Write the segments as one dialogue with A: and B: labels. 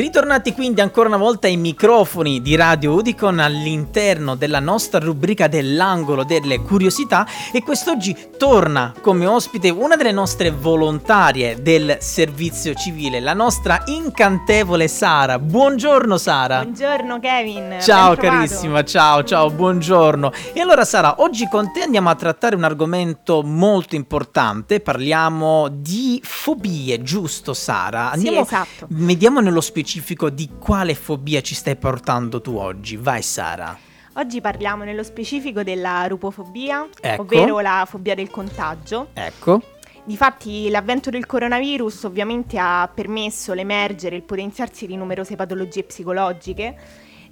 A: Ritornati quindi ancora una volta ai microfoni di Radio Udicon all'interno della nostra rubrica dell'angolo delle curiosità e quest'oggi torna come ospite una delle nostre volontarie del servizio civile, la nostra incantevole Sara. Buongiorno Sara.
B: Buongiorno Kevin.
A: Ciao carissima, ciao, ciao, buongiorno. E allora Sara, oggi con te andiamo a trattare un argomento molto importante, parliamo di fobie, giusto Sara?
B: Andiamo, sì, esatto.
A: Vediamo nello specifico specifico di quale fobia ci stai portando tu oggi. Vai Sara.
B: Oggi parliamo nello specifico della rupofobia,
A: ecco.
B: ovvero la fobia del contagio.
A: Ecco.
B: Difatti l'avvento del coronavirus ovviamente ha permesso l'emergere e il potenziarsi di numerose patologie psicologiche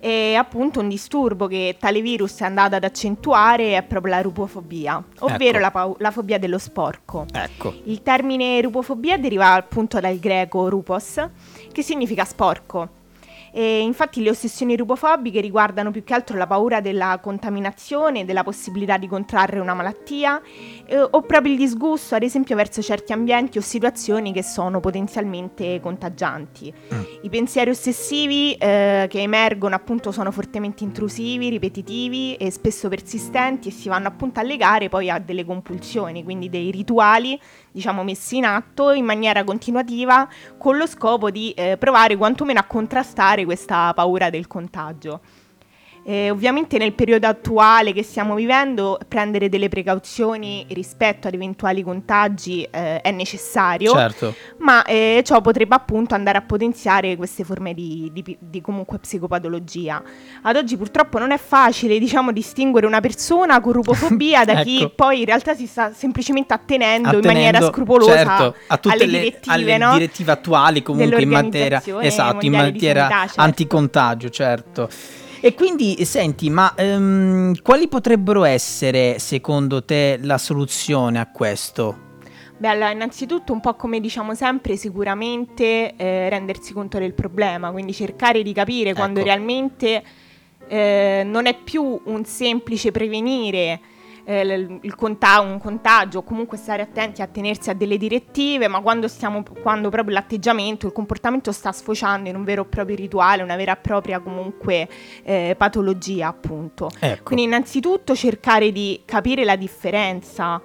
B: e appunto un disturbo che tale virus è andato ad accentuare è proprio la rupofobia, ovvero
A: ecco.
B: la, pa- la, fobia dello sporco.
A: Ecco.
B: Il termine rupofobia deriva appunto dal greco rupos, che significa sporco. E infatti le ossessioni rubofobiche riguardano più che altro la paura della contaminazione, della possibilità di contrarre una malattia eh, o proprio il disgusto, ad esempio, verso certi ambienti o situazioni che sono potenzialmente contagianti. Mm. I pensieri ossessivi eh, che emergono appunto sono fortemente intrusivi, ripetitivi e spesso persistenti e si vanno appunto a legare poi a delle compulsioni, quindi dei rituali diciamo messi in atto in maniera continuativa con lo scopo di eh, provare quantomeno a contrastare questa paura del contagio. Eh, ovviamente nel periodo attuale che stiamo vivendo prendere delle precauzioni rispetto ad eventuali contagi eh, è necessario,
A: certo.
B: ma eh, ciò potrebbe appunto andare a potenziare queste forme di, di, di, comunque psicopatologia. Ad oggi purtroppo non è facile diciamo, distinguere una persona con rupofobia da ecco. chi poi in realtà si sta semplicemente attenendo, attenendo in maniera scrupolosa
A: certo, a tutte
B: alle
A: le
B: direttive,
A: alle
B: no?
A: direttive attuali comunque in materia, esatto, in materia
B: certo.
A: anticontagio, certo. E quindi senti, ma um, quali potrebbero essere secondo te la soluzione a questo?
B: Beh, allora, innanzitutto un po' come diciamo sempre, sicuramente eh, rendersi conto del problema, quindi cercare di capire ecco. quando realmente eh, non è più un semplice prevenire eh, il conta- un contagio, comunque stare attenti a tenersi a delle direttive, ma quando, stiamo, quando proprio l'atteggiamento, il comportamento sta sfociando in un vero e proprio rituale, una vera e propria comunque eh, patologia, appunto.
A: Ecco.
B: Quindi innanzitutto cercare di capire la differenza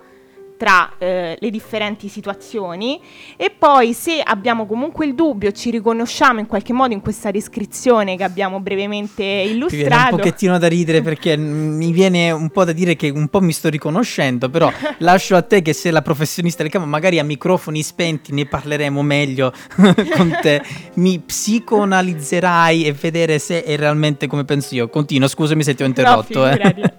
B: tra eh, le differenti situazioni e poi se abbiamo comunque il dubbio, ci riconosciamo in qualche modo in questa descrizione che abbiamo brevemente illustrato. Mi
A: viene un pochettino da ridere perché mi viene un po' da dire che un po' mi sto riconoscendo, però lascio a te che sei la professionista del campo, magari a microfoni spenti ne parleremo meglio con te. Mi psicoanalizzerai e vedere se è realmente come penso io. Continuo, scusami se ti ho interrotto.
B: No,
A: eh.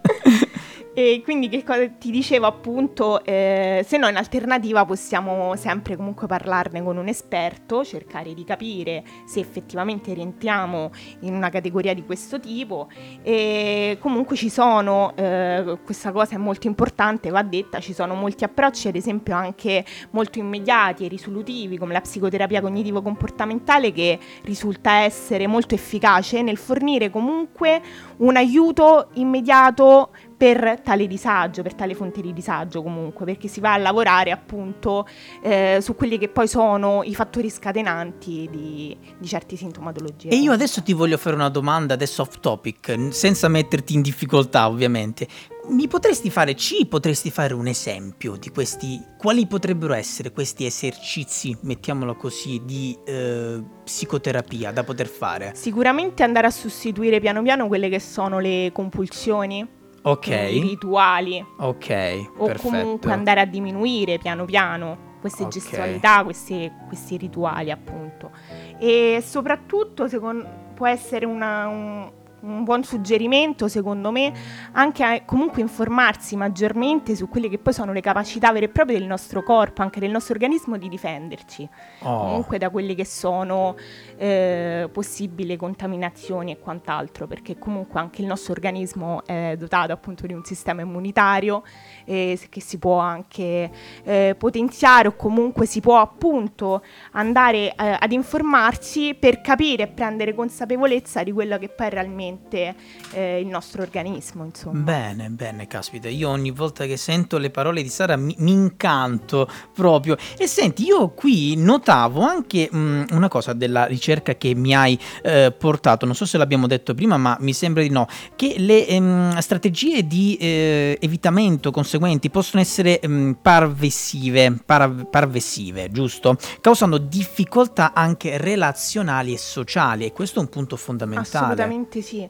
B: E quindi che cosa ti dicevo appunto, eh, se no in alternativa possiamo sempre comunque parlarne con un esperto, cercare di capire se effettivamente rientriamo in una categoria di questo tipo. E comunque ci sono, eh, questa cosa è molto importante, va detta, ci sono molti approcci ad esempio anche molto immediati e risolutivi come la psicoterapia cognitivo-comportamentale che risulta essere molto efficace nel fornire comunque un aiuto immediato per tale disagio, per tale fonte di disagio comunque, perché si va a lavorare appunto eh, su quelli che poi sono i fattori scatenanti di, di certe sintomatologie.
A: E io adesso ti voglio fare una domanda, adesso off topic, senza metterti in difficoltà ovviamente. Mi potresti fare, ci potresti fare un esempio di questi, quali potrebbero essere questi esercizi, mettiamolo così, di eh, psicoterapia da poter fare?
B: Sicuramente andare a sostituire piano piano quelle che sono le compulsioni
A: ok,
B: rituali.
A: Ok,
B: o
A: perfetto.
B: comunque andare a diminuire piano piano queste
A: Ok.
B: gestualità, questi, questi rituali appunto. E soprattutto secondo, può essere una- un, un buon suggerimento secondo me anche a, comunque informarsi maggiormente su quelle che poi sono le capacità vere e proprie del nostro corpo, anche del nostro organismo di difenderci.
A: Oh,
B: comunque da quelle che sono eh, possibili contaminazioni e quant'altro, perché comunque anche il nostro organismo è dotato appunto di un sistema immunitario eh, che si può anche eh, potenziare o comunque si può appunto andare eh, ad informarsi per capire e prendere consapevolezza di quello che poi è realmente assolutamente eh, il nostro organismo. Insomma.
A: Bene, bene, caspita, io ogni volta che sento le parole di Sara mi, mi incanto proprio. E senti, io qui notavo anche mh, mm, una cosa della ricerca che mi hai eh, portato, non so se l'abbiamo detto prima, ma mi sembra di no, che le ehm, strategie di eh, evitamento conseguenti possono essere ehm, parvessive, par- parvessive, giusto? Causando difficoltà anche relazionali e sociali e questo è un punto fondamentale.
B: Assolutamente sì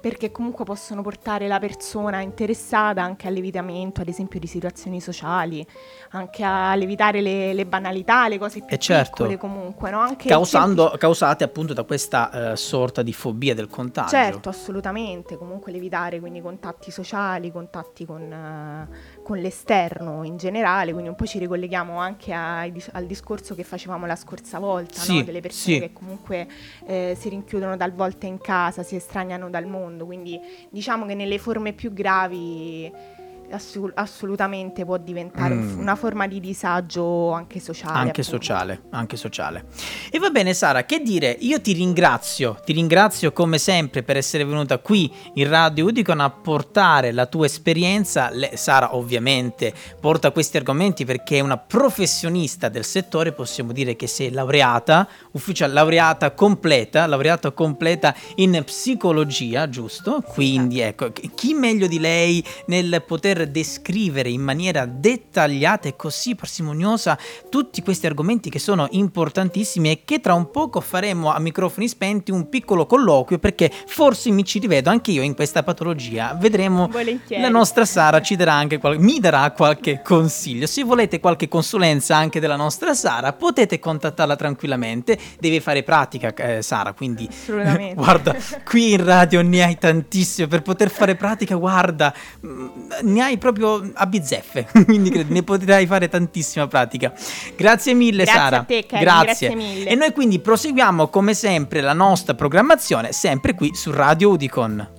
B: perché comunque possono portare la persona interessata anche all'evitamento, ad esempio, di situazioni sociali, anche a evitare le, le banalità, le cose più
A: eh certo.
B: piccole comunque, no?
A: Causando, causate appunto da questa uh, sorta di fobia del contagio.
B: Certo, assolutamente, comunque l'evitare quindi contatti sociali, contatti con, uh, con l'esterno in generale, quindi un po' ci ricolleghiamo anche ai, al discorso che facevamo la scorsa volta,
A: sì,
B: no? delle persone
A: sì.
B: che comunque eh, si rinchiudono talvolta in casa, si estraniano dal mondo, quindi diciamo che nelle forme più gravi Assul- assolutamente può diventare mm. una forma di disagio anche sociale.
A: Anche sociale, anche sociale. E va bene Sara, che dire? Io ti ringrazio, ti ringrazio come sempre per essere venuta qui in Radio Udicon a portare la tua esperienza. Le- Sara ovviamente porta questi argomenti perché è una professionista del settore, possiamo dire che sei laureata, ufficiale laureata completa, laureata completa in psicologia, giusto? Quindi ecco, chi meglio di lei nel poter poter descrivere in maniera dettagliata e così parsimoniosa tutti questi argomenti che sono importantissimi e che tra un poco faremo a microfoni spenti un piccolo colloquio perché forse mi ci rivedo anche io in questa patologia. Vedremo
B: Volentieri.
A: la nostra Sara ci darà anche qual- mi darà qualche consiglio. Se volete qualche consulenza anche della nostra Sara, potete contattarla tranquillamente. Deve fare pratica eh, Sara, quindi guarda, qui in radio ne hai tantissime per poter fare pratica, guarda, mm, ne hai hai proprio a bizzeffe, quindi credo, ne potrai fare tantissima pratica. Grazie mille
B: grazie
A: Sara.
B: A te,
A: Karen, grazie. grazie mille. E noi quindi proseguiamo come sempre la nostra programmazione sempre qui su Radio Udicon.